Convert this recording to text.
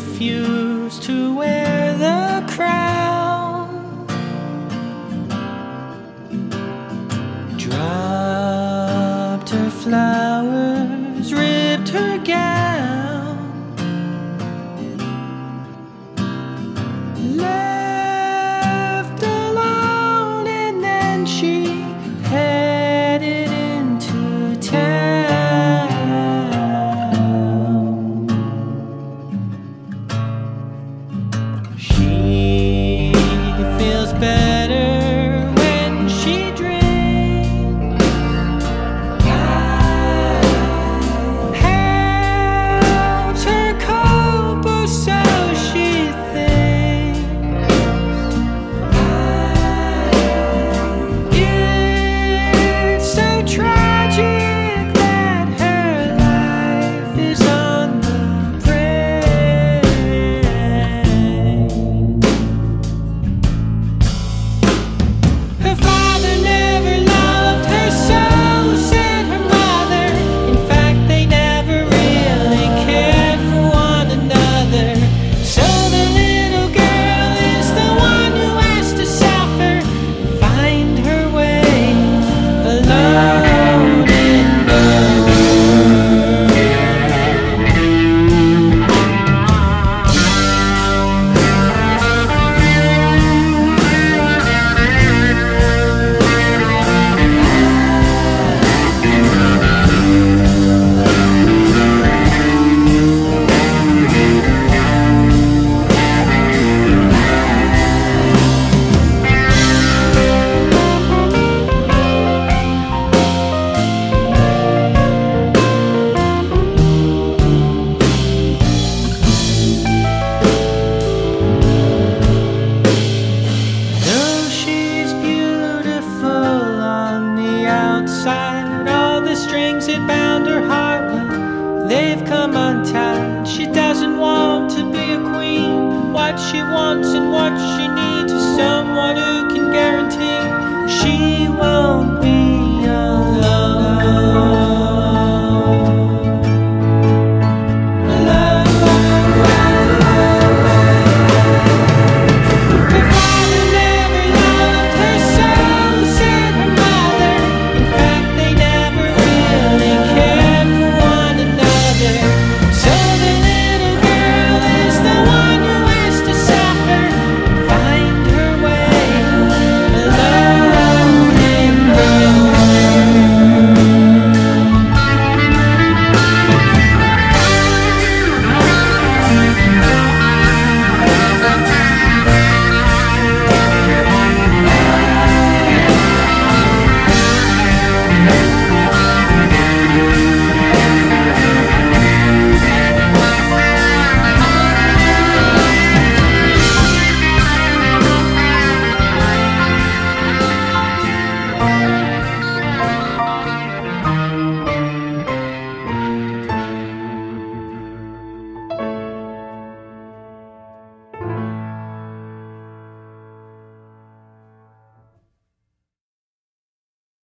refuse to wear the crown. Dropped her flag. want to be a queen. What she wants and what she needs is someone who can guarantee she will.